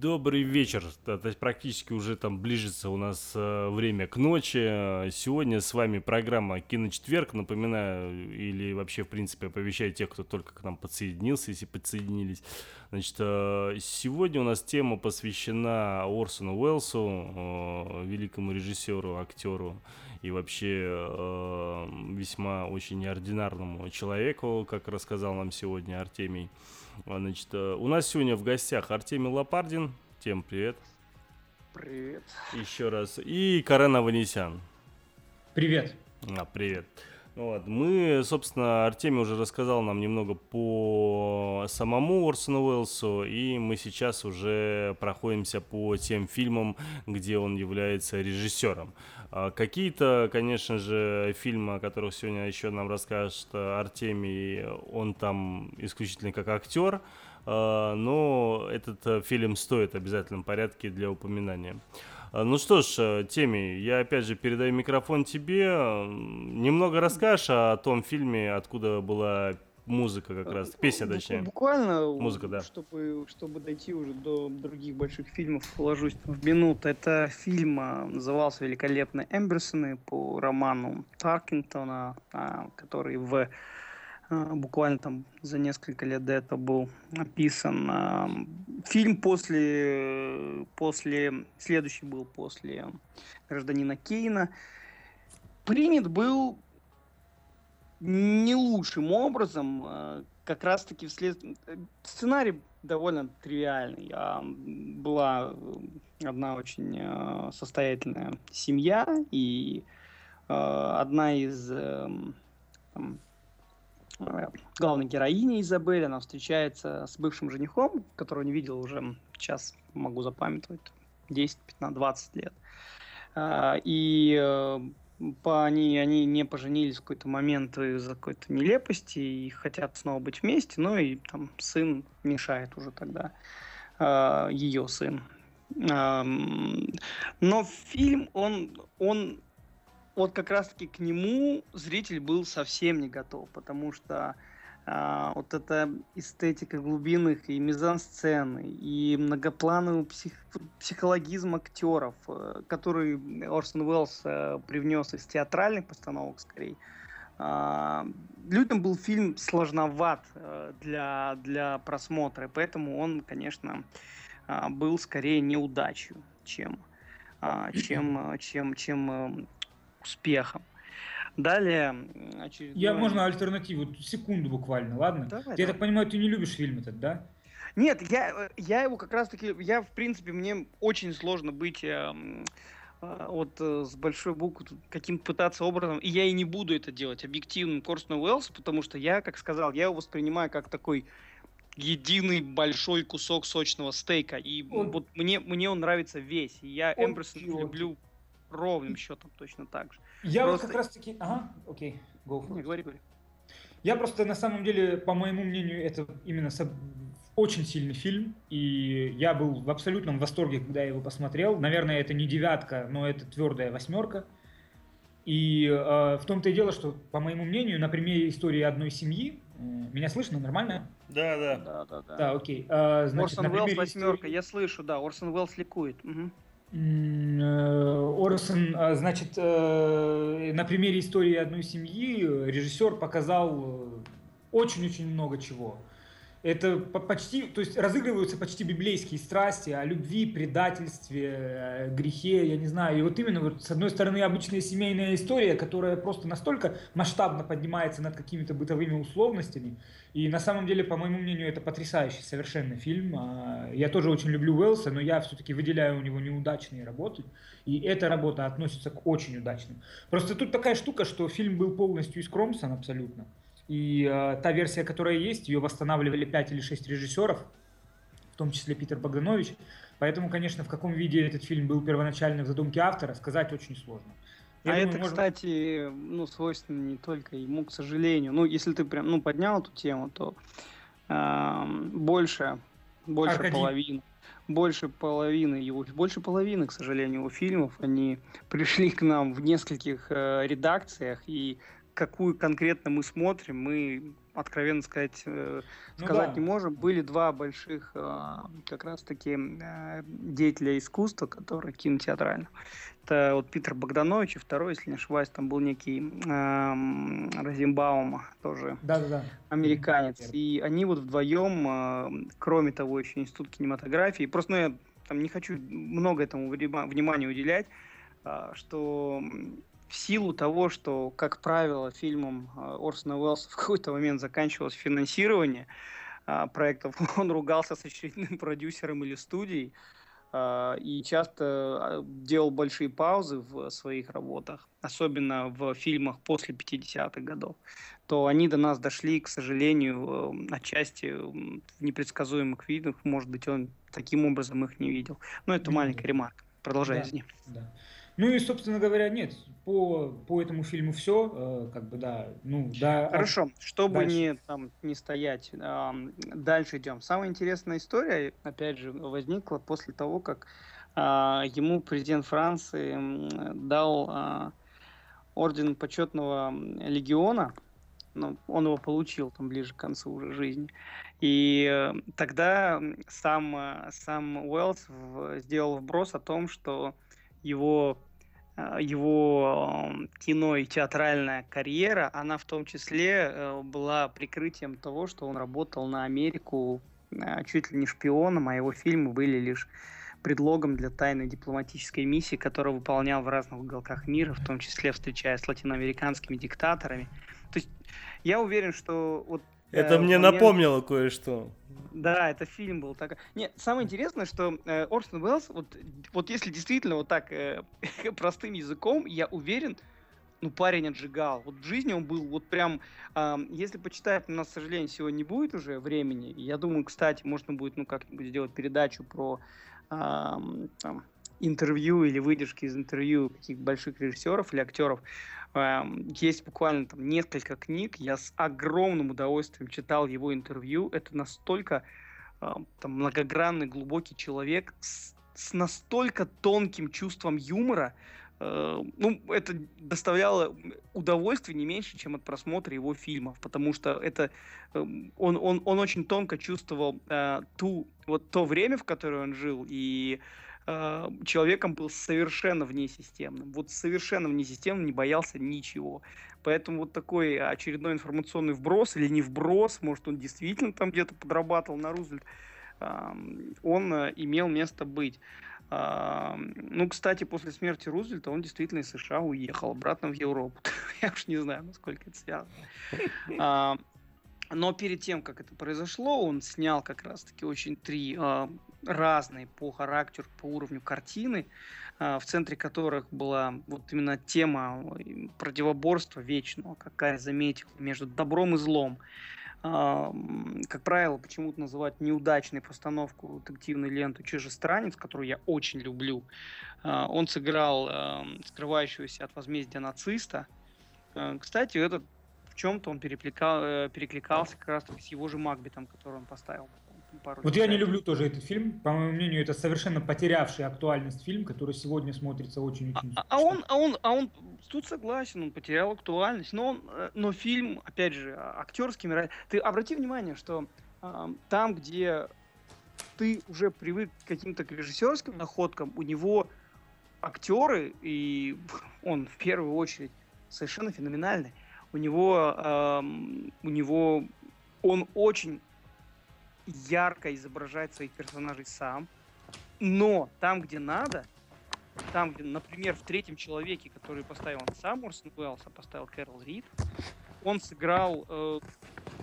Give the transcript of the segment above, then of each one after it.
Добрый вечер. Практически уже там ближется у нас э, время к ночи. Сегодня с вами программа «Киночетверг». Напоминаю, или вообще, в принципе, оповещаю тех, кто только к нам подсоединился, если подсоединились. Значит, э, сегодня у нас тема посвящена Орсону Уэллсу, э, великому режиссеру, актеру и вообще э, весьма очень неординарному человеку, как рассказал нам сегодня Артемий. Значит, э, у нас сегодня в гостях Артемий Лопардин. Тем привет. Привет. Еще раз. И Карен Аванесян. Привет. А, привет. Ну вот. Мы, собственно, Артемий уже рассказал нам немного по самому Орсону Уэллсу, и мы сейчас уже проходимся по тем фильмам, где он является режиссером. А какие-то, конечно же, фильмы, о которых сегодня еще нам расскажет Артемий, он там исключительно как актер, а, но этот э, фильм стоит в обязательном порядке для упоминания. А, ну что ж, э, Теми, я опять же передаю микрофон тебе. Немного расскажешь о том фильме, откуда была музыка как раз, песня точнее. Буквально, музыка, да. Чтобы, чтобы дойти уже до других больших фильмов, вложусь в минуту. Это фильм а, назывался «Великолепные Эмберсоны» по роману Таркинтона, а, который в а, буквально там за несколько лет до этого был описан. Фильм после, после, следующий был после «Гражданина Кейна». Принят был не лучшим образом, а, как раз-таки вслед... Сценарий довольно тривиальный. Была одна очень состоятельная семья, и одна из эм, там, главной героини Изабель, она встречается с бывшим женихом, которого не видел уже сейчас, могу запамятовать, 10, 15, 20 лет. А, и э, по, они, они не поженились в какой-то момент из-за какой-то нелепости и хотят снова быть вместе, но и там сын мешает уже тогда, а, ее сын. Но фильм, он, он вот как раз-таки к нему зритель был совсем не готов, потому что а, вот эта эстетика глубинных и мизансцены, и многоплановый псих, психологизм актеров, э, который Орсон Уэллс э, привнес из театральных постановок скорее, а, людям был фильм сложноват э, для, для просмотра, поэтому он, конечно, а, был скорее неудачей, чем, чем, чем, чем успехом. Далее очередной... Я можно альтернативу, секунду буквально, ладно? Давай, я давай. так понимаю, ты не любишь фильм этот, да? Нет, я, я его как раз-таки, я в принципе, мне очень сложно быть э, э, вот э, с большой буквы каким-то пытаться образом, и я и не буду это делать объективным Корсона Уэллса, потому что я, как сказал, я его воспринимаю как такой единый большой кусок сочного стейка, и он... вот мне, мне он нравится весь, и я Эмберсон люблю ровным счетом точно так же. Я просто... вот как раз таки... Ага, окей, go for it. Не, говори, говори. Я просто, на самом деле, по моему мнению, это именно очень сильный фильм, и я был в абсолютном восторге, когда я его посмотрел. Наверное, это не девятка, но это твердая восьмерка. И э, в том-то и дело, что, по моему мнению, на примере истории одной семьи, э, меня слышно нормально? Да, да. Да, да, да. Да, окей. Э, значит, Орсон Уэллс восьмерка, истории... я слышу, да, Орсон Уэллс ликует. Угу. Э, Орсон, а, значит, э, на примере истории одной семьи режиссер показал э, очень-очень много чего. Это почти, то есть разыгрываются почти библейские страсти о любви, предательстве, грехе, я не знаю. И вот именно вот с одной стороны обычная семейная история, которая просто настолько масштабно поднимается над какими-то бытовыми условностями, и на самом деле, по моему мнению, это потрясающий совершенно фильм. А, я тоже очень люблю Уэллса, но я все-таки выделяю у него неудачные работы. И эта работа относится к очень удачным. Просто тут такая штука, что фильм был полностью искромсан абсолютно. И э, та версия, которая есть, ее восстанавливали 5 или 6 режиссеров, в том числе Питер Богданович. Поэтому, конечно, в каком виде этот фильм был первоначально в задумке автора, сказать очень сложно. Я а думаю, это, можно... кстати, ну, свойственно не только ему, к сожалению. Ну, если ты прям, ну, поднял эту тему, то э, больше, больше Аркадий. половины, больше половины его, больше половины, к сожалению, его фильмов, они пришли к нам в нескольких э, редакциях, и какую конкретно мы смотрим, мы откровенно сказать, э, ну, сказать да. не можем. Были два больших э, как раз-таки э, деятеля искусства, которые кинотеатрально. Это вот Питер Богданович, и второй, если не ошибаюсь, там был некий э, Розенбаум, тоже Да-да-да. американец. И они вот вдвоем, э, кроме того, еще Институт кинематографии, просто ну, я там не хочу много этому внимания уделять, э, что в силу того, что, как правило, фильмом а, Орсона Уэллса в какой-то момент заканчивалось финансирование а, проектов, он ругался с очередным продюсером или студией а, и часто делал большие паузы в своих работах, особенно в фильмах после 50-х годов, то они до нас дошли, к сожалению, отчасти в непредсказуемых видах. Может быть, он таким образом их не видел. Но это маленькая ремарка. Продолжай, да, извини. Да. Ну и, собственно говоря, нет, по, по этому фильму все, э, как бы, да, ну, да. Хорошо, чтобы дальше. не, там, не стоять, э, дальше идем. Самая интересная история, опять же, возникла после того, как э, ему президент Франции дал э, орден почетного легиона, ну, он его получил там ближе к концу уже жизни. И э, тогда сам, э, сам Уэллс в, сделал вброс о том, что его Э, его кино и театральная карьера, она в том числе э, была прикрытием того, что он работал на Америку э, чуть ли не шпионом, а его фильмы были лишь предлогом для тайной дипломатической миссии, которую выполнял в разных уголках мира, в том числе встречаясь с латиноамериканскими диктаторами. То есть я уверен, что вот это э, мне напомнило кое-что. Да, это фильм был так. Нет, самое интересное, что э, Орсон Уэллс, вот, вот если действительно вот так э, простым языком, я уверен, ну парень отжигал. Вот в жизни он был вот прям, э, если почитать, у нас, к сожалению, сегодня не будет уже времени. Я думаю, кстати, можно будет, ну как-нибудь сделать передачу про э, там, интервью или выдержки из интервью каких-то больших режиссеров или актеров. Эм, есть буквально там несколько книг, я с огромным удовольствием читал его интервью. Это настолько эм, там, многогранный, глубокий человек с, с настолько тонким чувством юмора, э, ну, это доставляло удовольствие не меньше, чем от просмотра его фильмов, потому что это эм, он, он, он очень тонко чувствовал э, ту, вот то время, в которое он жил, и э, человеком был совершенно внесистемным. Вот совершенно внесистемным, не боялся ничего. Поэтому вот такой очередной информационный вброс или не вброс, может он действительно там где-то подрабатывал на Рузвельт, он э, имел место быть. Uh, ну, кстати, после смерти Рузвельта он действительно из США уехал обратно в Европу. Я уж не знаю, насколько это связано. Uh, но перед тем, как это произошло, он снял как раз-таки очень три разные по характеру, по уровню картины, а, в центре которых была вот именно тема противоборства вечного, какая заметил, между добром и злом. А, как правило, почему-то называют неудачной постановку детективной ленты «Чужестранец», которую я очень люблю. А, он сыграл скрывающегося от возмездия нациста. Кстати, этот в чем-то он э, перекликался как раз с его же Макбетом, который он поставил пару Вот я не люблю тоже этот фильм. По моему мнению, это совершенно потерявший актуальность фильм, который сегодня смотрится очень-очень. А, а он, а он, а он тут согласен, он потерял актуальность, но он, э, но фильм, опять же, актерский Ты обрати внимание, что э, там, где ты уже привык к каким-то режиссерским находкам, у него актеры, и он в первую очередь совершенно феноменальный. У него, э, у него он очень ярко изображает своих персонажей сам, но там, где надо, там, где, например, в третьем человеке, который поставил он сам Орсон Уэллс, а поставил Кэрол Рид, он сыграл э,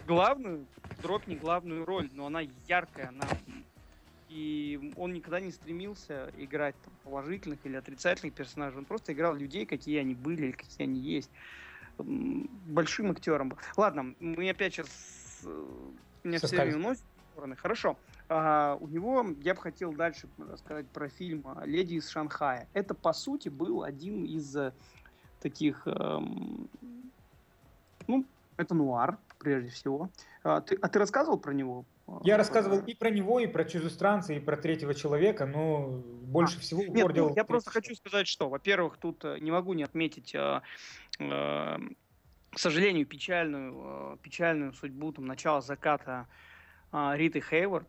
главную, дробь не главную роль, но она яркая, она и он никогда не стремился играть там, положительных или отрицательных персонажей. Он просто играл людей, какие они были какие они есть. Большим актером. Ладно, мы опять сейчас... Э, меня все время уносит стороны. Хорошо. А, у него, я бы хотел дальше рассказать про фильм «Леди из Шанхая». Это, по сути, был один из э, таких... Эм, ну, это нуар, прежде всего. А ты, а ты рассказывал про него? Я рассказывал и про него, и про чужестранца, и про третьего человека, но больше а, всего упор нет, делал... Ну, я просто хочу сказать, что, во-первых, тут э, не могу не отметить э, э, к сожалению, печальную, э, печальную судьбу там, начала заката Риты Хейвард.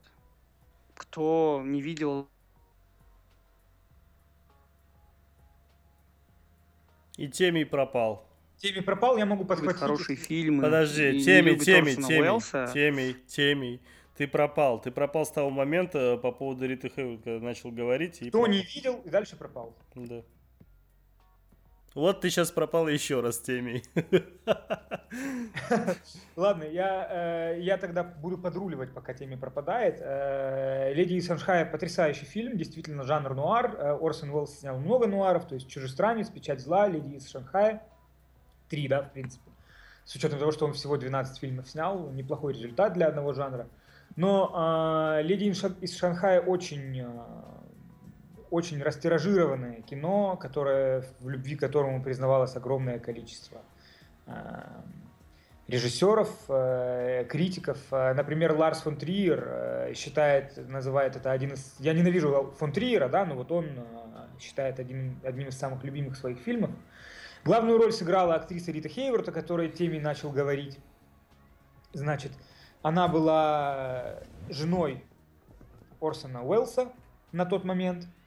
Кто не видел И Теми пропал. Теми пропал, я могу подхватить. Хорошие фильмы. Подожди, Теми, Теми, Теми, Теми, Теми. Ты пропал. Ты пропал с того момента по поводу Риты Хейвард, когда начал говорить. И Кто пропал. не видел, и дальше пропал. Да. Вот ты сейчас пропал еще раз темей. Ладно, я, э, я тогда буду подруливать, пока теме пропадает. Э, «Леди из Шанхая» потрясающий фильм, действительно жанр нуар. Э, Орсон Уэллс снял много нуаров, то есть «Чужестранец», «Печать зла», «Леди из Шанхая». Три, да, в принципе. С учетом того, что он всего 12 фильмов снял, неплохой результат для одного жанра. Но «Леди из Шанхая» очень очень растиражированное кино, которое, в любви к которому признавалось огромное количество э, режиссеров, э, критиков. Э, например, Ларс фон Триер считает, называет это один из... Я ненавижу фон Триера, да, но вот он считает один, одним из самых любимых своих фильмов. Главную роль сыграла актриса Рита Хейворт, о которой теме начал говорить. Значит, она была женой Орсона Уэллса на тот момент –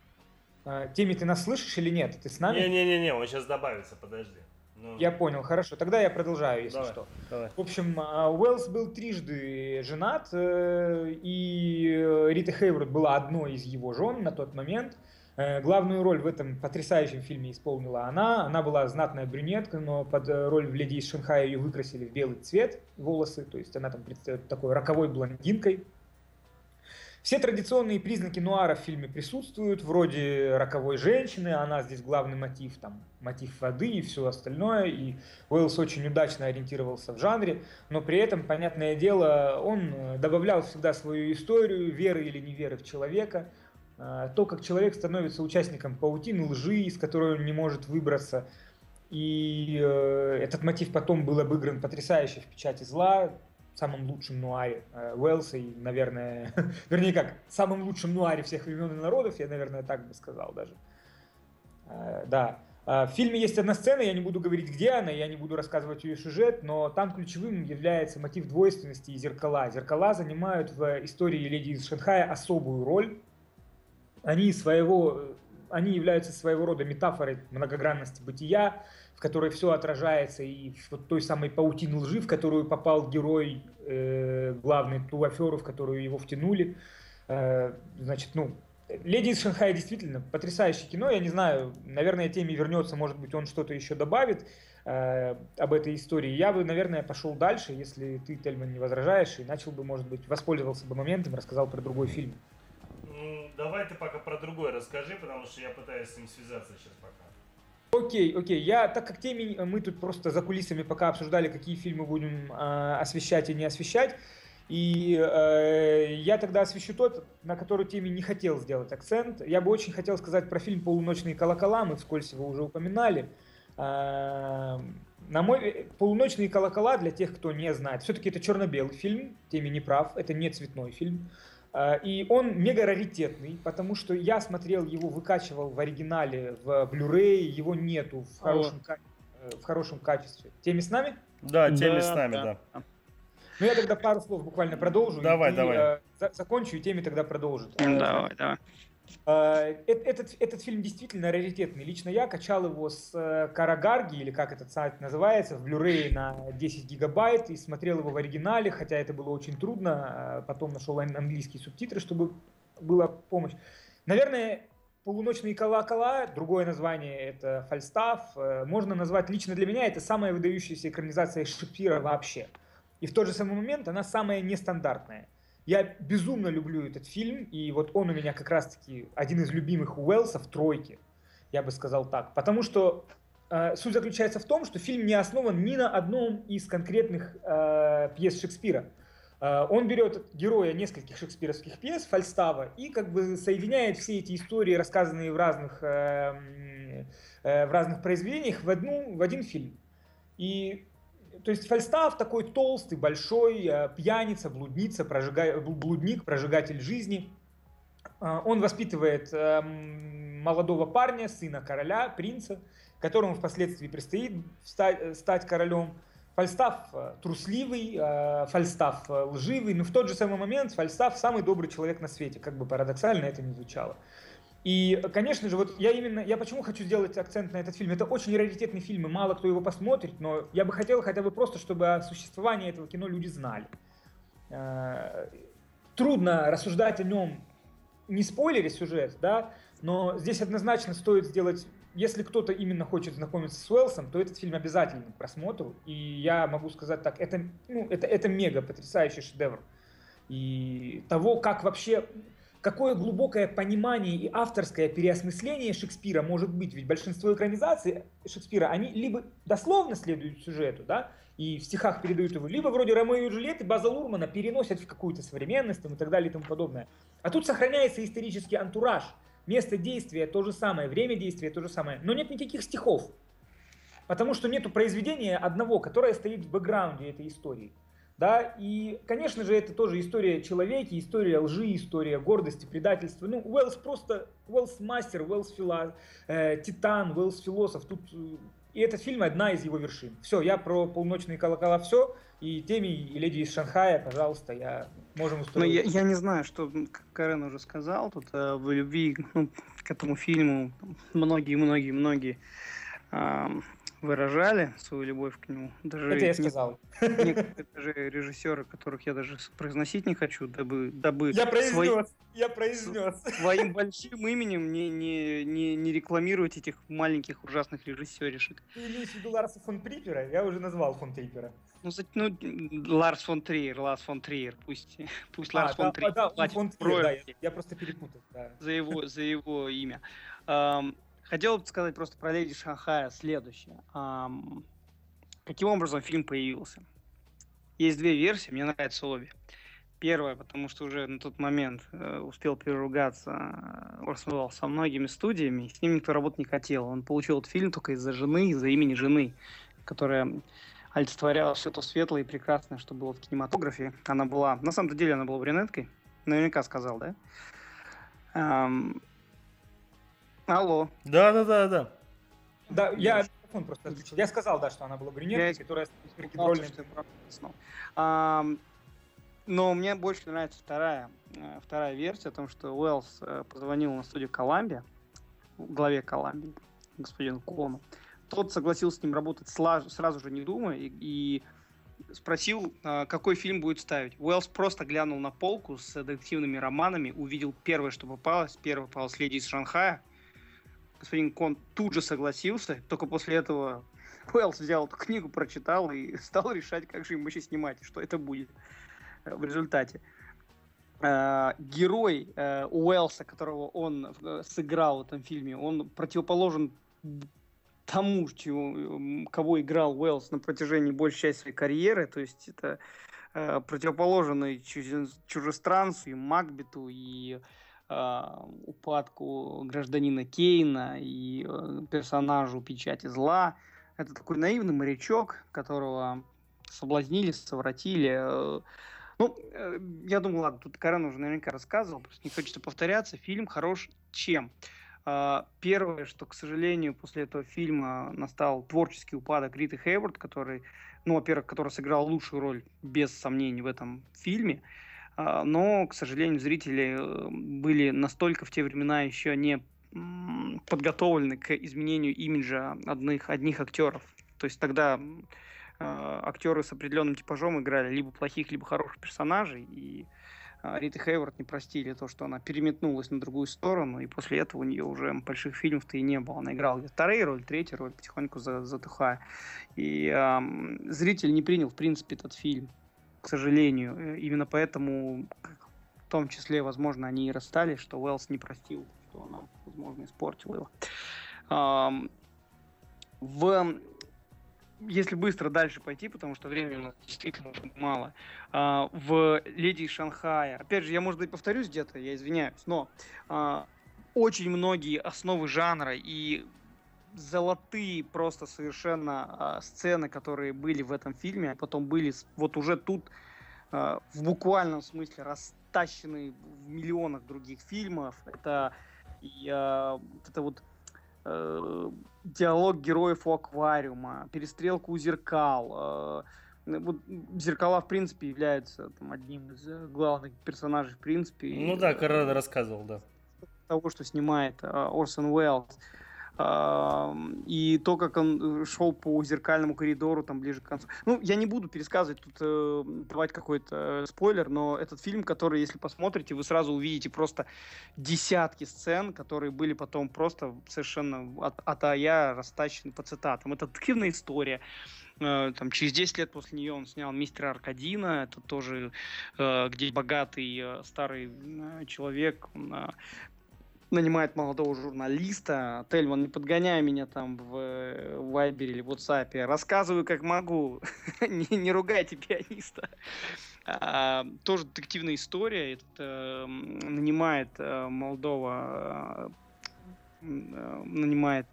Тимми, ты нас слышишь или нет? Ты с нами? Не-не-не, он сейчас добавится, подожди. Ну... Я понял, хорошо. Тогда я продолжаю, если давай, что. Давай. В общем, а, Уэллс был трижды женат, э, и Рита Хейворд была одной из его жен на тот момент. Э, главную роль в этом потрясающем фильме исполнила она. Она была знатная брюнетка, но под роль в «Леди из Шанхая» ее выкрасили в белый цвет волосы, то есть она там такой роковой блондинкой. Все традиционные признаки нуара в фильме присутствуют, вроде роковой женщины, она здесь главный мотив, там, мотив воды и все остальное, и Уэллс очень удачно ориентировался в жанре, но при этом, понятное дело, он добавлял всегда свою историю, веры или неверы в человека, а, то, как человек становится участником паутины лжи, из которой он не может выбраться, и э, этот мотив потом был обыгран потрясающе в «Печати зла», самом лучшем нуаре э, Уэллса и, наверное, вернее как, самом лучшем нуаре всех времен и народов, я, наверное, так бы сказал даже. Э, да. Э, в фильме есть одна сцена, я не буду говорить, где она, я не буду рассказывать ее сюжет, но там ключевым является мотив двойственности и зеркала. Зеркала занимают в истории «Леди из Шанхая» особую роль. Они, своего, они являются своего рода метафорой многогранности бытия, которой все отражается, и вот той самой паутины лжи, в которую попал герой э, главный, ту аферу, в которую его втянули. Э, значит, ну, «Леди из Шанхая» действительно потрясающее кино. Я не знаю, наверное, теме вернется, может быть, он что-то еще добавит э, об этой истории. Я бы, наверное, пошел дальше, если ты, Тельман, не возражаешь, и начал бы, может быть, воспользовался бы моментом, рассказал про другой фильм. Ну, давай ты пока про другой расскажи, потому что я пытаюсь с ним связаться сейчас пока. Окей, окей. Я, так как теме мы тут просто за кулисами пока обсуждали, какие фильмы будем э, освещать и не освещать, и э, я тогда освещу тот, на который теме не хотел сделать акцент. Я бы очень хотел сказать про фильм «Полуночные колокола», мы вскользь его уже упоминали. Э, на мой «Полуночные колокола» для тех, кто не знает, все-таки это черно-белый фильм, теме не прав, это не цветной фильм. А, и он мега раритетный, потому что я смотрел его, выкачивал в оригинале в Blu-ray, его нету в хорошем, э, в хорошем качестве. Теми с нами? Да, теми да, с нами, да. да. Ну я тогда пару слов буквально продолжу. Давай, и, давай. Э, закончу, и теми тогда продолжит. Давай, давай. Э, этот, этот фильм действительно раритетный. Лично я качал его с э, Карагарги, или как этот сайт называется, в Blu-ray на 10 гигабайт и смотрел его в оригинале, хотя это было очень трудно. Э, потом нашел английские субтитры, чтобы была помощь. Наверное, «Полуночные колокола», другое название это «Фальстаф», можно назвать лично для меня это самая выдающаяся экранизация Шекспира вообще. И в тот же самый момент она самая нестандартная. Я безумно люблю этот фильм, и вот он у меня как раз-таки один из любимых Уэллса в тройке, я бы сказал так. Потому что э, суть заключается в том, что фильм не основан ни на одном из конкретных э, пьес Шекспира. Э, он берет героя нескольких шекспировских пьес, Фальстава, и как бы соединяет все эти истории, рассказанные в разных, э, э, в разных произведениях, в, одну, в один фильм. И то есть Фальстаф такой толстый, большой, э, пьяница, блудница, прожига... блудник, прожигатель жизни. Э, он воспитывает эм, молодого парня, сына короля, принца, которому впоследствии предстоит стать, стать королем. Фальстаф э, трусливый, э, Фальстаф э, лживый, но в тот же самый момент Фальстаф самый добрый человек на свете, как бы парадоксально это не звучало. И, конечно же, вот я именно, я почему хочу сделать акцент на этот фильм. Это очень раритетный фильм, и мало кто его посмотрит, но я бы хотел хотя бы просто, чтобы о существовании этого кино люди знали. Трудно рассуждать о нем, не спойлеря сюжет, да, но здесь однозначно стоит сделать если кто-то именно хочет знакомиться с Уэллсом, то этот фильм обязательно к просмотру. И я могу сказать так, это, ну, это, это мега потрясающий шедевр. И того, как вообще, какое глубокое понимание и авторское переосмысление Шекспира может быть. Ведь большинство экранизаций Шекспира, они либо дословно следуют сюжету, да, и в стихах передают его, либо вроде Ромео и Джульетты База Лурмана переносят в какую-то современность и так далее и тому подобное. А тут сохраняется исторический антураж – Место действия то же самое, время действия то же самое, но нет никаких стихов. Потому что нету произведения одного, которое стоит в бэкграунде этой истории. Да, и, конечно же, это тоже история человека, история лжи, история гордости, предательства. Ну, Уэллс просто, Уэллс мастер, Уэллс фила, э, титан, Уэллс философ. Тут, э, и этот фильм одна из его вершин. Все, я про полночные колокола все. И Теми и Леди из Шанхая, пожалуйста, я можем устроить. Ну, я, я не знаю, что Карен уже сказал. Тут э, в любви ну, к этому фильму многие-многие-многие выражали свою любовь к нему. Даже Это я сказал. Некоторые даже режиссеры, которых я даже произносить не хочу, дабы... дабы я произнес, свой, я произнес. Своим большим именем не, не, не, не рекламировать этих маленьких ужасных режиссеришек. Виду Ларса фон Трипера? Я уже назвал фон Трипера. Ну, ну, Ларс фон Триер, Ларс фон Триер, пусть, пусть а, Ларс да, фон Триер да, платит фон Триер, да, я, я просто перепутал. Да. За, его, за его имя. Um, хотел бы сказать просто про Леди Шанхая следующее. Um, каким образом фильм появился? Есть две версии, мне нравятся обе. Первая, потому что уже на тот момент э, успел переругаться э, Орсон со многими студиями, с ним никто работать не хотел. Он получил этот фильм только из-за жены, из-за имени жены, которая олицетворяла все то светлое и прекрасное, что было в кинематографе. Она была, на самом деле, она была брюнеткой. Наверняка сказал, да? Эм... Алло. Да, да, да, да. Да, я микрофон просто отключил. Я сказал, да, что она была брюнеткой, которая с но мне больше нравится вторая, э, вторая версия о том, что Уэллс э, позвонил на студию Коламбия, главе Коламбии, господину Кону, тот согласился с ним работать сразу же, не думая, и, и спросил, а, какой фильм будет ставить. Уэллс просто глянул на полку с детективными романами, увидел первое, что попалось, первое попалось «Леди из Шанхая». Господин Кон тут же согласился, только после этого Уэллс взял эту книгу, прочитал и стал решать, как же ему вообще снимать, что это будет э, в результате. Uh, герой uh, Уэллса, которого он uh, сыграл в этом фильме, он противоположен тому, чего, кого играл Уэллс на протяжении большей части своей карьеры. То есть это э, противоположный чужестранцу и Макбету, и э, упадку гражданина Кейна, и э, персонажу Печати Зла. Это такой наивный морячок, которого соблазнили, совратили. Э, ну, э, я думаю, ладно, тут Карен уже наверняка рассказывал, просто не хочется повторяться. Фильм хорош чем? А, первое, что, к сожалению, после этого фильма настал творческий упадок Риты Хейворд, который, ну, во-первых, который сыграл лучшую роль, без сомнений, в этом фильме. А, но, к сожалению, зрители э, были настолько в те времена еще не подготовлены к изменению имиджа одних, одних актеров. То есть тогда э, актеры с определенным типажом играли либо плохих, либо хороших персонажей, и а, Риты Хейворд не простили то, что она переметнулась на другую сторону, и после этого у нее уже больших фильмов-то и не было. Она играла вторые роли, третья роль, потихоньку затухая. И эм, зритель не принял, в принципе, этот фильм, к сожалению. Э, именно поэтому, в том числе, возможно, они и расстались, что Уэллс не простил, что она, возможно, испортила его. В если быстро дальше пойти, потому что времени у нас действительно мало, а, в «Леди Шанхая», опять же, я, может быть, повторюсь где-то, я извиняюсь, но а, очень многие основы жанра и золотые просто совершенно а, сцены, которые были в этом фильме, а потом были вот уже тут в буквальном смысле растащены в миллионах других фильмов. Это, и, это вот э, диалог героев у аквариума, перестрелку у зеркал. Э, вот зеркала, в принципе, являются там, одним из э, главных персонажей, в принципе. Ну да, Карада рассказывал, да. Того, что снимает э, Орсон Уэллс. И то, как он шел по зеркальному коридору, там ближе к концу. Ну, я не буду пересказывать тут, э, давать какой-то спойлер, но этот фильм, который, если посмотрите, вы сразу увидите просто десятки сцен, которые были потом просто совершенно от, от А я растащены по цитатам. Это детективная история. Э, там, через 10 лет после нее он снял «Мистера Аркадина». Это тоже, э, где богатый э, старый человек нанимает молодого журналиста. Тельман, не подгоняй меня там в Вайбере или WhatsApp. Рассказываю, как могу. не, не ругайте пианиста. А, тоже детективная история. Это, нанимает молодого нанимает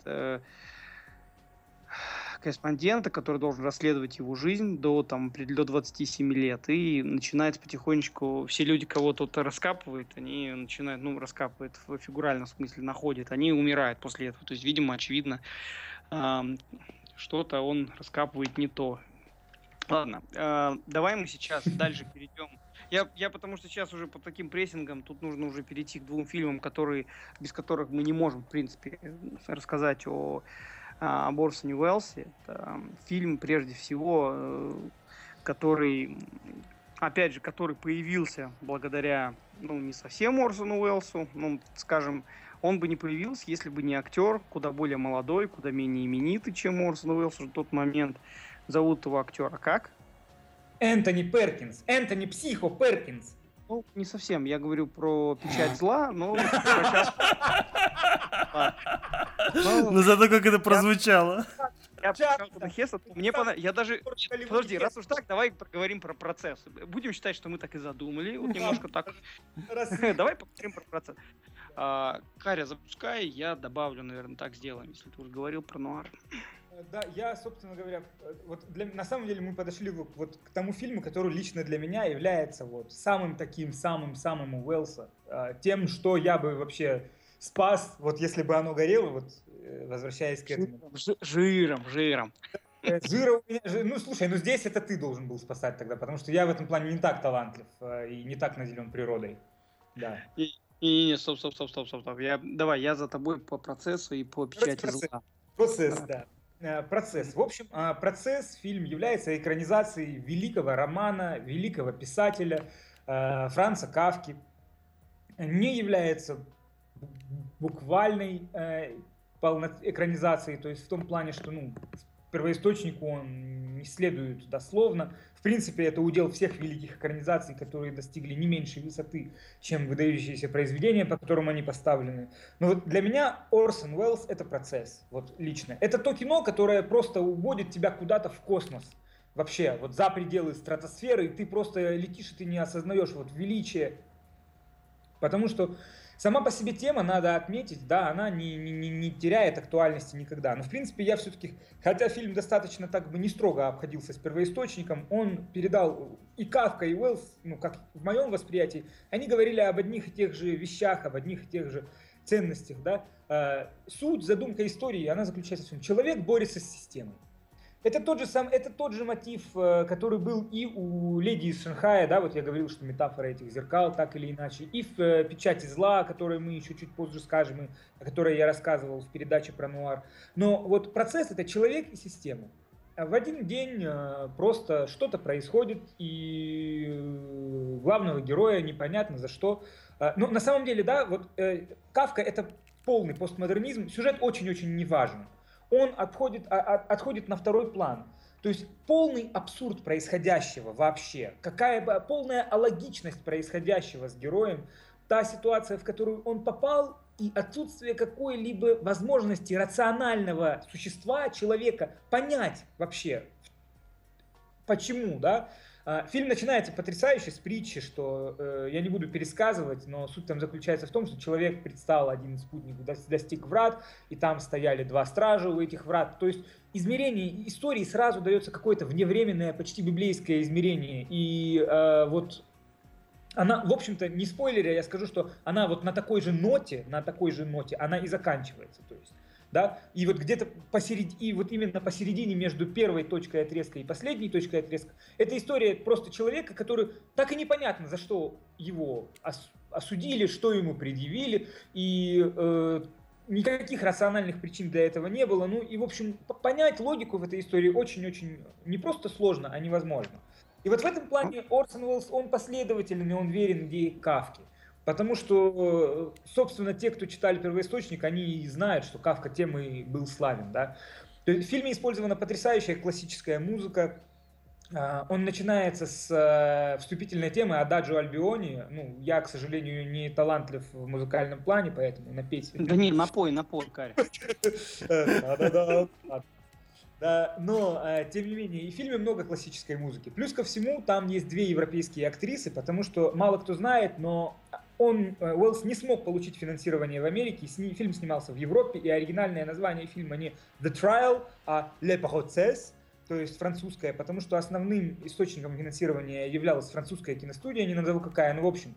корреспондента, который должен расследовать его жизнь до, там, до 27 лет. И начинается потихонечку, все люди, кого тут раскапывают, они начинают, ну, раскапывают в фигуральном смысле, находят, они умирают после этого. То есть, видимо, очевидно, э, что-то он раскапывает не то. Ладно, э, давай мы сейчас дальше перейдем. Я, я потому что сейчас уже по таким прессингам тут нужно уже перейти к двум фильмам, которые, без которых мы не можем, в принципе, рассказать о Борсоне Уэллсе. Это фильм, прежде всего, э, который, опять же, который появился благодаря, ну, не совсем Орсону Уэллсу, ну, скажем, он бы не появился, если бы не актер, куда более молодой, куда менее именитый, чем Орсон Уэллс в тот момент. Зовут его актера как? Энтони Перкинс. Энтони Психо Перкинс. Ну, не совсем. Я говорю про печать зла, но сейчас но ну, зато как это прозвучало. Я Хеса, мне понравилось. Я даже... Подожди, раз уж так, давай поговорим про процесс. Будем считать, что мы так и задумали. Вот немножко так. Давай поговорим про процесс. А, Каря, запускай, я добавлю, наверное, так сделаем, если ты уже говорил про нуар. Да, я, собственно говоря, вот для, на самом деле мы подошли вот, вот к тому фильму, который лично для меня является вот самым таким, самым-самым Уэлса, а, тем, что я бы вообще спас, вот если бы оно горело, вот э, возвращаясь к этому. Жиром, жиром. Э, жира у меня, ну слушай, ну здесь это ты должен был спасать тогда, потому что я в этом плане не так талантлив э, и не так наделен природой. Да. И, и не, стоп, стоп, стоп, стоп, стоп, стоп. Я, давай, я за тобой по процессу и по печати процесс, зла. Процесс, да. да. Процесс. В общем, а, процесс, фильм является экранизацией великого романа, великого писателя Франца Кавки. Не является буквальной э, экранизации, то есть в том плане, что ну, первоисточнику он не следует дословно. В принципе, это удел всех великих экранизаций, которые достигли не меньшей высоты, чем выдающиеся произведения, по которым они поставлены. Но вот для меня Орсон Уэллс — это процесс, вот лично. Это то кино, которое просто уводит тебя куда-то в космос. Вообще, вот за пределы стратосферы, и ты просто летишь, и ты не осознаешь вот величие. Потому что Сама по себе тема, надо отметить, да, она не, не, не теряет актуальности никогда. Но, в принципе, я все-таки, хотя фильм достаточно так бы не строго обходился с первоисточником, он передал и Кавка, и Уэллс, ну, как в моем восприятии, они говорили об одних и тех же вещах, об одних и тех же ценностях, да. Э, суть, задумка истории, она заключается в том, человек борется с системой. Это тот же сам, это тот же мотив, э, который был и у леди из Шанхая, да, вот я говорил, что метафора этих зеркал, так или иначе, и в э, печати зла, о которой мы еще чуть позже скажем, и о которой я рассказывал в передаче про нуар. Но вот процесс это человек и система. А в один день э, просто что-то происходит, и главного героя непонятно за что. Но на самом деле, да, вот Кавка это полный постмодернизм, сюжет очень-очень неважен он отходит, а, а, отходит на второй план. То есть полный абсурд происходящего вообще, какая полная алогичность происходящего с героем, та ситуация, в которую он попал, и отсутствие какой-либо возможности рационального существа, человека, понять вообще, почему, да, фильм начинается потрясающе с притчи, что э, я не буду пересказывать, но суть там заключается в том, что человек предстал, один из спутников достиг врат, и там стояли два стража у этих врат. То есть измерение истории сразу дается какое-то вневременное, почти библейское измерение. И э, вот она, в общем-то, не спойлеря, я скажу, что она вот на такой же ноте, на такой же ноте, она и заканчивается. То есть да, и вот где-то посередине, и вот именно посередине между первой точкой отрезка и последней точкой отрезка, это история просто человека, который так и непонятно, за что его осудили, что ему предъявили, и э, никаких рациональных причин для этого не было. Ну и, в общем, понять логику в этой истории очень-очень не просто сложно, а невозможно. И вот в этом плане Орсон Уэллс, он последовательный, он верен идее Кавки. Потому что, э, собственно, те, кто читали первоисточник, они знают, что Кавка тем и был славен. Да? В фильме использована потрясающая классическая музыка, а, он начинается с э, вступительной темы Ададжо Альбиони. Ну, я, к сожалению, не талантлив в музыкальном плане, поэтому напеть... Да не, напой, напой, Карь. Да, но, э, тем не менее, и в фильме много классической музыки. Плюс ко всему, там есть две европейские актрисы, потому что мало кто знает, но он, э, Уэллс не смог получить финансирование в Америке, фильм снимался в Европе, и оригинальное название фильма не The Trial, а Le Procès, то есть французская, потому что основным источником финансирования являлась французская киностудия, не назову какая, но в общем.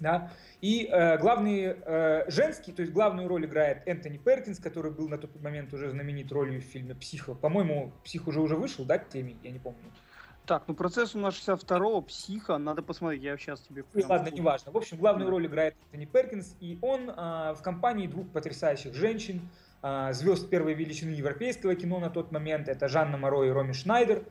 Да? И э, главный э, женский, то есть главную роль играет Энтони Перкинс, который был на тот момент уже знаменит ролью в фильме «Психо». По-моему, «Псих» уже уже вышел, да, к теме, я не помню. Так, ну процесс у нас 62-го, психа, надо посмотреть, я сейчас тебе... Ну, ладно, неважно. В общем, главную роль играет Энтони Перкинс, и он э, в компании двух потрясающих женщин, а, звезд первой величины европейского кино на тот момент, это Жанна Моро и Роми Шнайдер.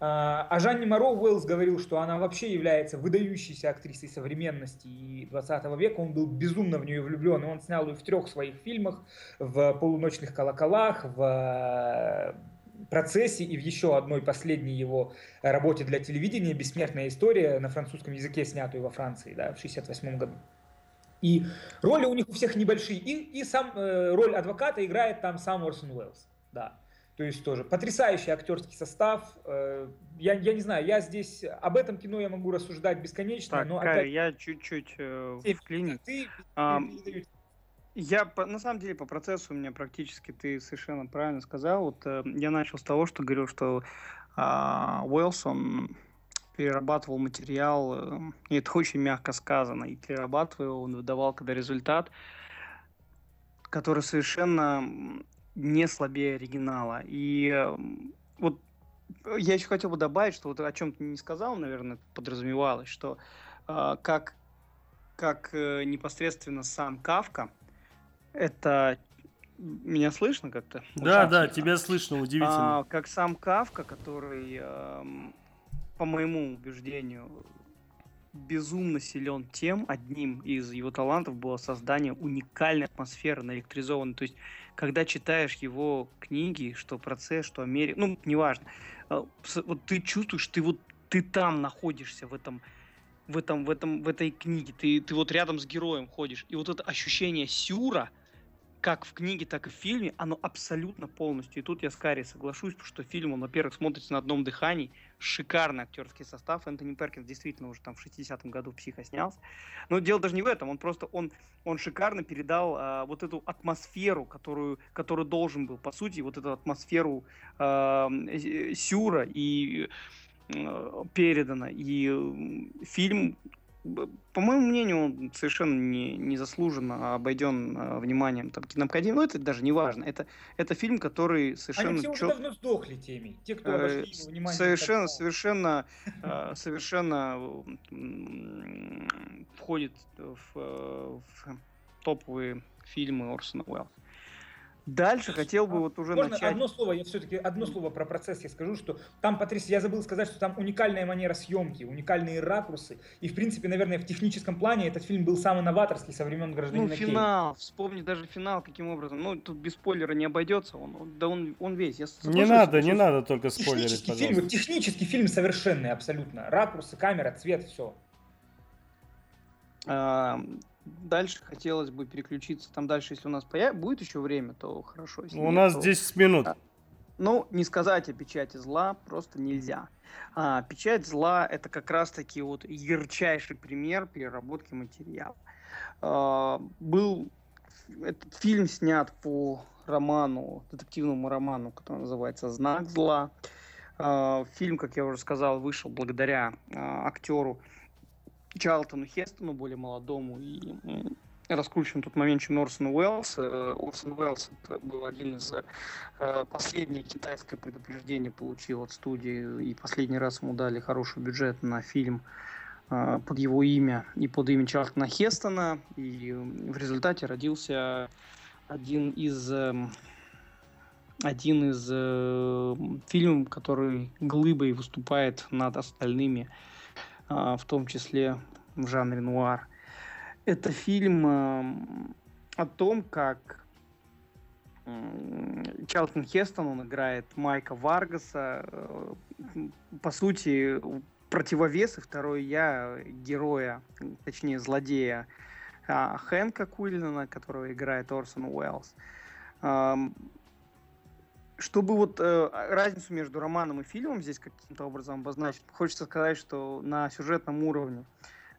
А, о Жанне Моро Уэллс говорил, что она вообще является выдающейся актрисой современности и 20 века. Он был безумно в нее влюблен, и он снял ее в трех своих фильмах, в «Полуночных колоколах», в процессе и в еще одной последней его работе для телевидения «Бессмертная история» на французском языке, снятую во Франции да, в 1968 году. И роли у них у всех небольшие. И, и сам э, роль адвоката играет там сам Орсон Уэллс. Да. То есть тоже потрясающий актерский состав. Э, я, я не знаю, я здесь об этом кино я могу рассуждать бесконечно, так, но опять... я чуть-чуть э, вклиню. Ты, а, я на самом деле по процессу у меня практически ты совершенно правильно сказал. Вот э, я начал с того, что говорил, что э, Уэлсон перерабатывал материал, э, и это очень мягко сказано, и перерабатывая его, он выдавал когда результат, который совершенно не слабее оригинала. И э, вот я еще хотел бы добавить, что вот о чем ты не сказал, наверное, подразумевалось, что э, как, как э, непосредственно сам Кавка, это меня слышно как-то? Да, да, тебя слышно, удивительно. А, как сам Кавка, который э, по моему убеждению, безумно силен тем, одним из его талантов было создание уникальной атмосферы наэлектризованной. То есть, когда читаешь его книги, что процесс, что Америка, ну, неважно, а, вот ты чувствуешь, ты вот ты там находишься в этом в этом, в этом, в этой книге, ты, ты вот рядом с героем ходишь, и вот это ощущение сюра – как в книге, так и в фильме, оно абсолютно полностью. И тут я с Карри соглашусь, потому что фильм, он, во-первых, смотрится на одном дыхании, шикарный актерский состав. Энтони Перкинс действительно уже там в 60-м году психо снялся. Но дело даже не в этом, он просто, он, он шикарно передал а, вот эту атмосферу, которую, которую должен был, по сути, вот эту атмосферу а, Сюра и а, передано. И фильм по моему мнению, он совершенно не, незаслуженно обойден э, вниманием там, киноакадемии. Ну, это даже не важно. Это, это фильм, который совершенно... Они все чет... уже давно сдохли теми, те, кто обошли его внимание. Совершенно, совершенно, э, совершенно входит в, э, в топовые фильмы Орсона Уэллса. Дальше хотел бы вот уже Можно начать... одно слово, я все-таки одно слово про процесс я скажу, что там, Патрис, я забыл сказать, что там уникальная манера съемки, уникальные ракурсы, и, в принципе, наверное, в техническом плане этот фильм был самый новаторский со времен «Гражданина Ну, финал, Кейн. вспомни даже финал, каким образом, ну, тут без спойлера не обойдется, он, он да он, он весь. Я не надо, не надо только спойлерить, технический пожалуйста. фильм, технический фильм совершенный абсолютно, ракурсы, камера, цвет, все. А, Дальше хотелось бы переключиться. Там дальше, если у нас появ... будет еще время, то хорошо. Если у нет, нас то... 10 минут. А, ну, не сказать о печати зла просто нельзя. А, печать зла это как раз-таки вот ярчайший пример переработки материала. А, был этот фильм снят по роману, детективному роману, который называется «Знак зла». А, фильм, как я уже сказал, вышел благодаря а, актеру Чарлтону Хестону, более молодому, и раскручен тот момент, чем Орсон Уэллс. Э, Орсон Уэллс это был один из э, последних китайское предупреждение получил от студии, и последний раз ему дали хороший бюджет на фильм э, под его имя и под имя Чарльтона Хестона, и в результате родился один из эм, один из э, фильмов, который глыбой выступает над остальными, э, в том числе в жанре нуар. Это фильм э, о том, как Чарлтон Хестон, он играет Майка Варгаса, э, по сути, противовес и второй я героя, точнее злодея э, Хэнка Куиллина, которого играет Орсон Уэллс. Чтобы вот э, разницу между романом и фильмом здесь каким-то образом обозначить, хочется сказать, что на сюжетном уровне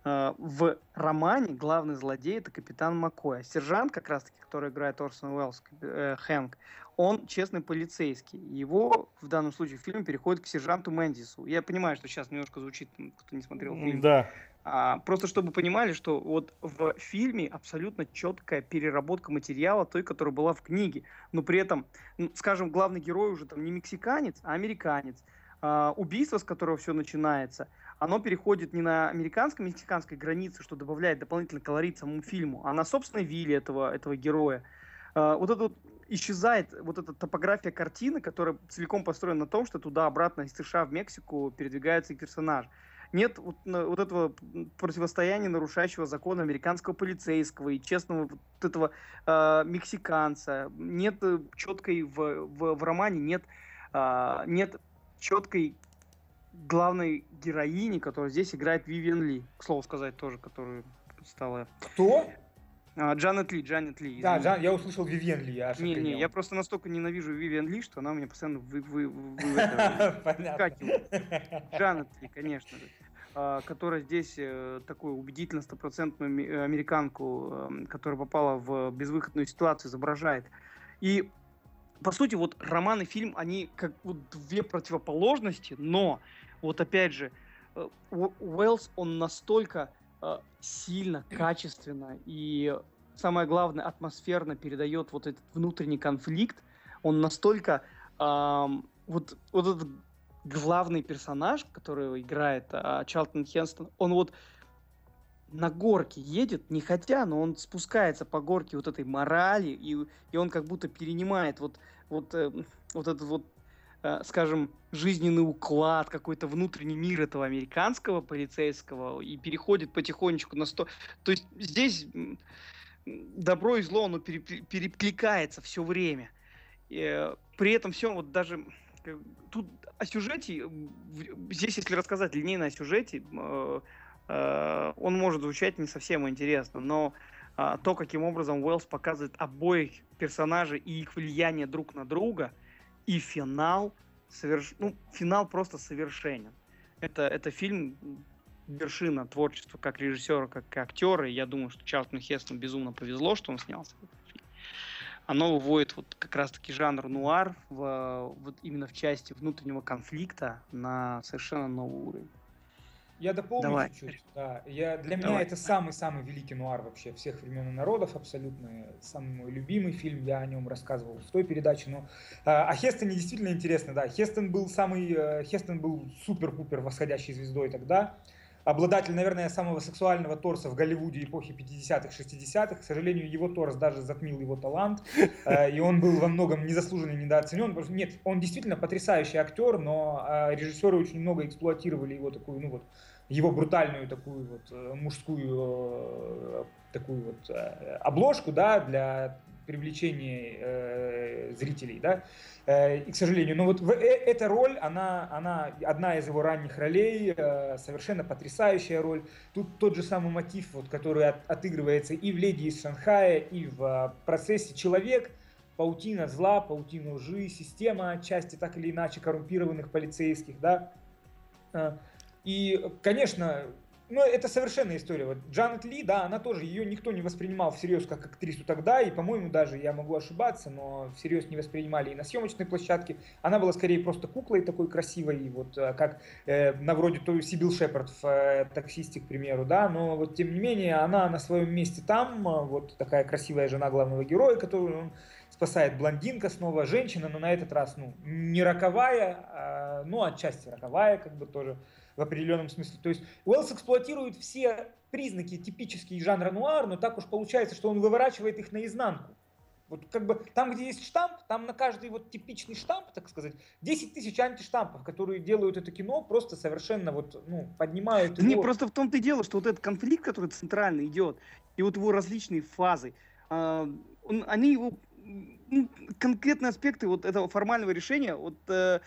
э, в романе главный злодей это капитан Маккой. А сержант, как раз таки, который играет Орсон Уэллс, э, Хэнк, он честный полицейский. Его в данном случае в фильме переходит к сержанту Мэндису. Я понимаю, что сейчас немножко звучит, кто не смотрел фильм. Да. А, просто чтобы понимали, что вот в фильме абсолютно четкая переработка материала той, которая была в книге. Но при этом, скажем, главный герой уже там не мексиканец, а американец. А, убийство, с которого все начинается, оно переходит не на американско-мексиканской границе, что добавляет дополнительный колорит самому фильму, а на собственной вилле этого, этого героя. А, вот это вот исчезает вот эта топография картины, которая целиком построена на том, что туда-обратно из США в Мексику передвигается персонаж нет вот, вот этого противостояния нарушающего закон американского полицейского и честного вот этого э, мексиканца. Нет э, четкой в, в, в романе нет э, нет четкой главной героини, которая здесь играет Вивиан Ли. К слову сказать тоже, которая стала... Кто? А, Джанет Ли, Джанет Ли. Да, Джан, я услышал Вивиан Ли. Я не, не, я просто настолько ненавижу Вивиан Ли, что она у меня постоянно вы, вы, вы, выскакивает. Джанет Ли, конечно же. А, которая здесь э, такую убедительно стопроцентную американку, эм, которая попала в безвыходную ситуацию, изображает. И по сути, вот роман и фильм, они как вот две противоположности, но вот опять же, э, Уэллс, он настолько э, сильно, качественно и самое главное, атмосферно передает вот этот внутренний конфликт, он настолько эм, вот, вот этот главный персонаж, которого играет а, Чарлтон Хенстон, он вот на горке едет, не хотя, но он спускается по горке вот этой морали, и, и он как будто перенимает вот, вот, э, вот этот вот, э, скажем, жизненный уклад, какой-то внутренний мир этого американского полицейского, и переходит потихонечку на сто... То есть здесь добро и зло, оно перекликается все время. Э, при этом все, вот даже тут о сюжете, здесь, если рассказать линейно о сюжете, э, э, он может звучать не совсем интересно, но а, то, каким образом Уэллс показывает обоих персонажей и их влияние друг на друга, и финал, соверш... ну, финал просто совершенен. Это, это фильм вершина творчества как режиссера, как актера, и я думаю, что Чарльтону Хестonu безумно повезло, что он снялся оно выводит вот как раз-таки жанр нуар в, вот именно в части внутреннего конфликта на совершенно новый уровень. Я дополню Давай. чуть-чуть. Да. Я, для Давай. меня это самый-самый великий нуар вообще всех времен и народов, абсолютно. Самый мой любимый фильм, я о нем рассказывал в той передаче. Но, а, о Хестоне действительно интересно, да. Хестон был самый, э, Хестон был супер-пупер восходящей звездой тогда обладатель, наверное, самого сексуального торса в Голливуде эпохи 50-х, 60-х. К сожалению, его торс даже затмил его талант, э, и он был во многом незаслуженно недооценен. Нет, он действительно потрясающий актер, но э, режиссеры очень много эксплуатировали его такую, ну вот, его брутальную такую вот э, мужскую такую вот обложку, да, для привлечения э, зрителей, да, э, и, к сожалению, но вот в, э, эта роль, она, она одна из его ранних ролей, э, совершенно потрясающая роль. Тут тот же самый мотив, вот, который от, отыгрывается и в «Леди из Шанхая», и в э, процессе «Человек», паутина зла, паутина лжи, система отчасти так или иначе коррумпированных полицейских, да. Э, и, конечно, ну, это совершенная история. Вот Джанет Ли, да, она тоже, ее никто не воспринимал всерьез как актрису тогда, и, по-моему, даже, я могу ошибаться, но всерьез не воспринимали и на съемочной площадке. Она была скорее просто куклой такой красивой, вот э, как э, на вроде той Сибил Шепард в э, «Таксисте», к примеру, да, но вот тем не менее она на своем месте там, э, вот такая красивая жена главного героя, которую он спасает блондинка снова, женщина, но на этот раз, ну, не роковая, а, ну, отчасти роковая, как бы тоже в определенном смысле. То есть Уэллс эксплуатирует все признаки типические жанра нуар, но так уж получается, что он выворачивает их наизнанку. Вот как бы там, где есть штамп, там на каждый вот типичный штамп, так сказать, 10 тысяч антиштампов, которые делают это кино, просто совершенно вот, ну, поднимают его. Не, просто в том-то и дело, что вот этот конфликт, который центрально идет, и вот его различные фазы, э, он, они его, ну, конкретные аспекты вот этого формального решения, вот э,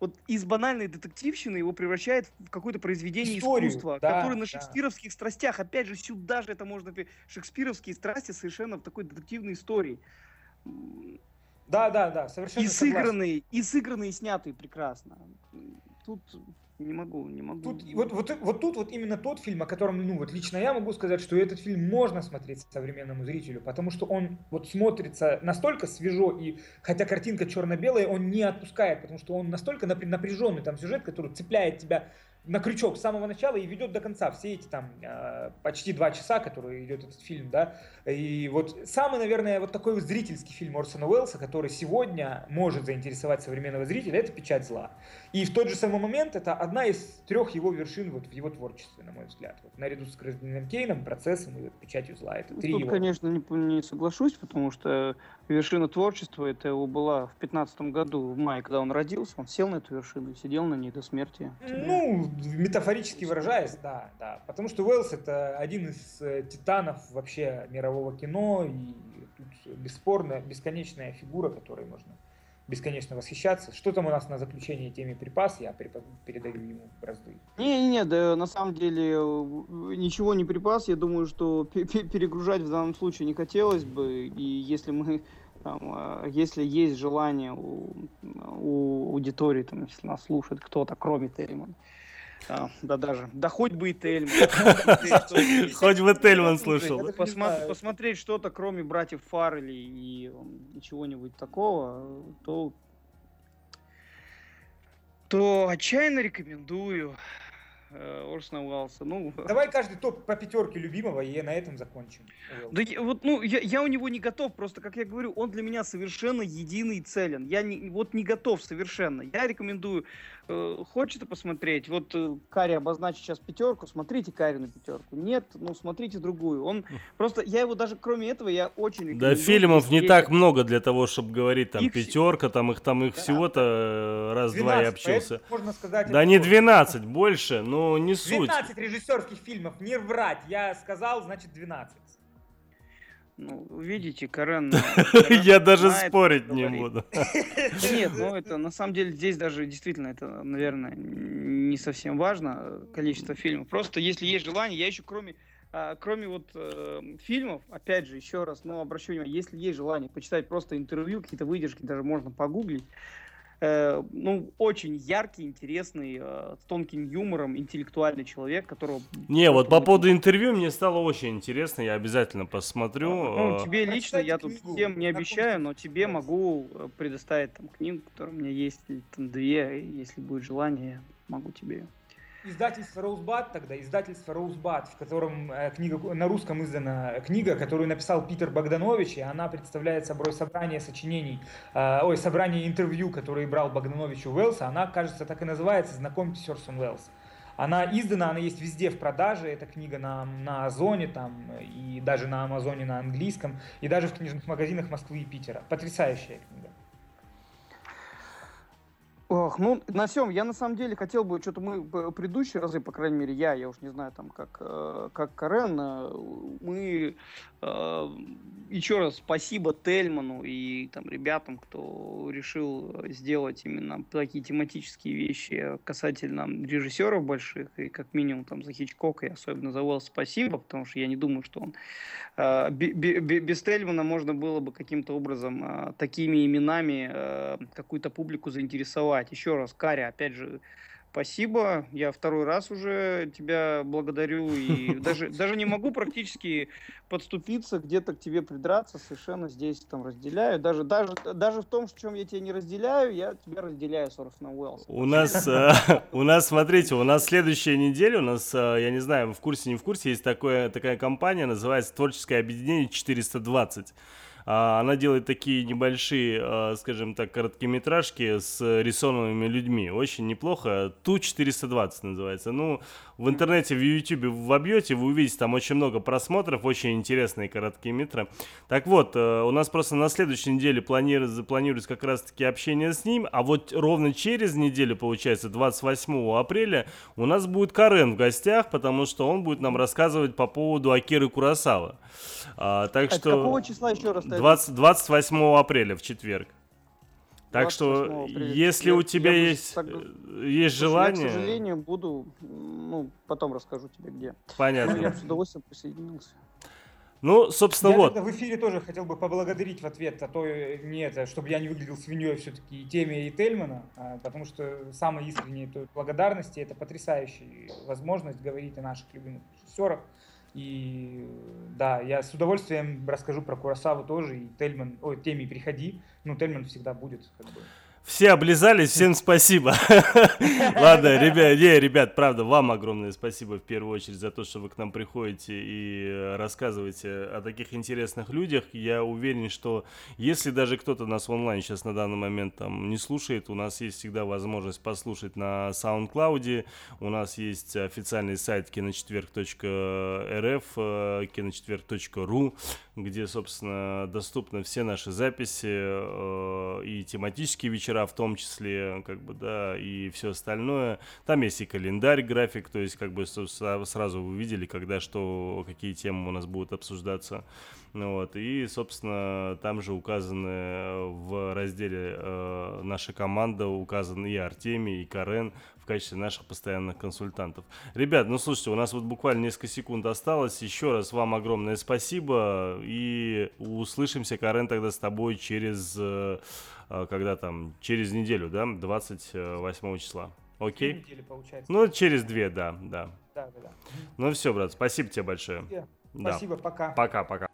вот из банальной детективщины его превращает в какое-то произведение Историю, искусства, да, которое на шекспировских да. страстях, опять же, сюда же это можно, шекспировские страсти совершенно в такой детективной истории. Да, да, да, совершенно И сыгранные, и сыгранные, и снятые прекрасно. Тут не могу, не могу. Тут, вот, вот, вот тут вот именно тот фильм, о котором, ну вот лично я могу сказать, что этот фильм можно смотреть современному зрителю, потому что он вот смотрится настолько свежо, и хотя картинка черно-белая, он не отпускает, потому что он настолько напряженный там сюжет, который цепляет тебя на крючок с самого начала и ведет до конца все эти там а, почти два часа, которые идет этот фильм, да. И вот самый, наверное, вот такой вот зрительский фильм Орсона Уэллса, который сегодня может заинтересовать современного зрителя, это «Печать зла». И в тот же самый момент это одна из трех его вершин вот в его творчестве, на мой взгляд. Вот, наряду с Гражданином Кейном, процессом и вот «Печатью зла». Это три Тут, его. конечно, не, не соглашусь, потому что вершина творчества это его была в пятнадцатом году, в мае, когда он родился, он сел на эту вершину и сидел на ней до смерти. Ну, метафорически выражаясь, да, да. Потому что Уэллс это один из э, титанов вообще мирового кино, и тут бесспорно бесконечная фигура, которой можно бесконечно восхищаться. Что там у нас на заключение теме припас, я передаю ему бразды. Не-не-не, да на самом деле э, ничего не припас, я думаю, что перегружать в данном случае не хотелось бы, и если мы там, а, если есть желание у, у аудитории, там, если нас слушает кто-то, кроме Терримана, а, да даже. Да хоть бы и Тельман. Хоть бы Тельман слушал. Посмотреть что-то, кроме братьев Фаррелли и чего-нибудь такого, то то отчаянно рекомендую. Э, Орсона Уэллса. Ну, Давай каждый топ по пятерке любимого и на этом закончим. Да вот, ну, я, я у него не готов, просто, как я говорю, он для меня совершенно единый и целен. Я не, вот не готов совершенно. Я рекомендую, хочется посмотреть, вот э, Карри обозначит сейчас пятерку, смотрите Карри на пятерку. Нет, ну, смотрите другую. Он просто, я его даже, кроме этого, я очень Да, фильмов не так много для того, чтобы говорить, там, их... пятерка, там, их там их да. всего-то э, раз-два и общался. Можно сказать, да не 12, больше, но не суть. 12 режиссерских фильмов, не врать. Я сказал, значит 12. Ну, видите, Карен... Я даже спорить не буду. Нет, ну это на самом деле здесь даже действительно это, наверное, не совсем важно, количество фильмов. Просто если есть желание, я еще кроме а, кроме вот э, фильмов, опять же, еще раз, ну, обращу внимание, если есть желание почитать просто интервью, какие-то выдержки, даже можно погуглить, Э, ну, очень яркий, интересный, э, с тонким юмором, интеллектуальный человек, которого... Не, вот по поводу интервью мне стало очень интересно, я обязательно посмотрю. Ну, э. тебе лично, я тут всем не обещаю, но тебе могу предоставить там книгу, которая у меня есть, там две, если будет желание, могу тебе издательство Роузбад тогда, издательство Роузбад, в котором э, книга, на русском издана книга, которую написал Питер Богданович, и она представляет собой собрание сочинений, э, ой, собрание интервью, которые брал Богданович у Уэллса, она, кажется, так и называется «Знакомьтесь, Орсон Уэллс». Она издана, она есть везде в продаже, эта книга на, на Озоне там, и даже на Амазоне на английском, и даже в книжных магазинах Москвы и Питера. Потрясающая книга. Ох, ну, на всем, я на самом деле хотел бы, что-то мы предыдущие разы, по крайней мере, я, я уж не знаю, там, как, э, как Карен, э, мы э, еще раз спасибо Тельману и там ребятам, кто решил сделать именно такие тематические вещи касательно режиссеров больших, и как минимум там за Хичкока, и особенно за Уэлл спасибо, потому что я не думаю, что он без Тельмана можно было бы каким-то образом такими именами какую-то публику заинтересовать. Еще раз, Каря, опять же, Спасибо, я второй раз уже тебя благодарю и даже, даже не могу практически подступиться, где-то к тебе придраться, совершенно здесь там разделяю. Даже, даже, даже в том, в чем я тебя не разделяю, я тебя разделяю с Орсона Уэллс. У нас, э, у нас, смотрите, у нас следующая неделя, у нас, э, я не знаю, в курсе, не в курсе, есть такое, такая компания, называется Творческое объединение 420. А, она делает такие небольшие, а, скажем так, короткометражки с рисованными людьми. Очень неплохо. Ту-420 называется. Ну, в интернете, в YouTube вобьете, вы увидите там очень много просмотров, очень интересные короткие метры. Так вот, э, у нас просто на следующей неделе планируется, планируется как раз-таки общение с ним, а вот ровно через неделю, получается, 28 апреля, у нас будет Карен в гостях, потому что он будет нам рассказывать по поводу Акиры Курасава. А, так а что... какого числа еще раз? 20, 28 апреля в четверг. Так что, если я, у тебя я есть, так... Э, есть желание... Я, к сожалению, буду... Ну, потом расскажу тебе, где. Понятно. Я с удовольствием присоединился. Ну, собственно, я вот. в эфире тоже хотел бы поблагодарить в ответ, а то не это, чтобы я не выглядел свиньей все-таки и теме и Тельмана, а, потому что самые искренние благодарности это потрясающая возможность говорить о наших любимых режиссерах, и да, я с удовольствием расскажу про Курасаву тоже, и Тельман, ой, Теми приходи, ну, Тельман всегда будет, как бы. Все облизались, всем спасибо. Ладно, ребят, не, ребят, правда, вам огромное спасибо в первую очередь за то, что вы к нам приходите и рассказываете о таких интересных людях. Я уверен, что если даже кто-то нас онлайн сейчас на данный момент там не слушает, у нас есть всегда возможность послушать на SoundCloud. У нас есть официальный сайт киночетверг.рф, э, киночетверг.ру, где, собственно, доступны все наши записи э, и тематические вечера в том числе, как бы, да, и все остальное. Там есть и календарь, график, то есть, как бы, сразу вы видели, когда что, какие темы у нас будут обсуждаться. Ну вот, и, собственно, там же указаны в разделе э, наша команда, указаны и Артемий, и Карен в качестве наших постоянных консультантов. Ребят, ну слушайте, у нас вот буквально несколько секунд осталось. Еще раз вам огромное спасибо. И услышимся, Карен, тогда с тобой через э, а, когда там, через неделю, да, 28 числа. Окей? Недели. Ну, через две, да, да. Да, да, да. Ну все, брат, спасибо тебе большое. Спасибо, да. пока. Пока, пока.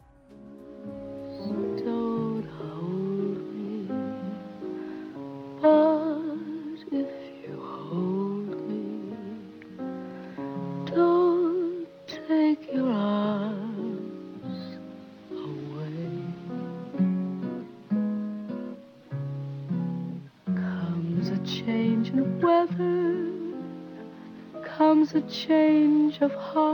Of heart,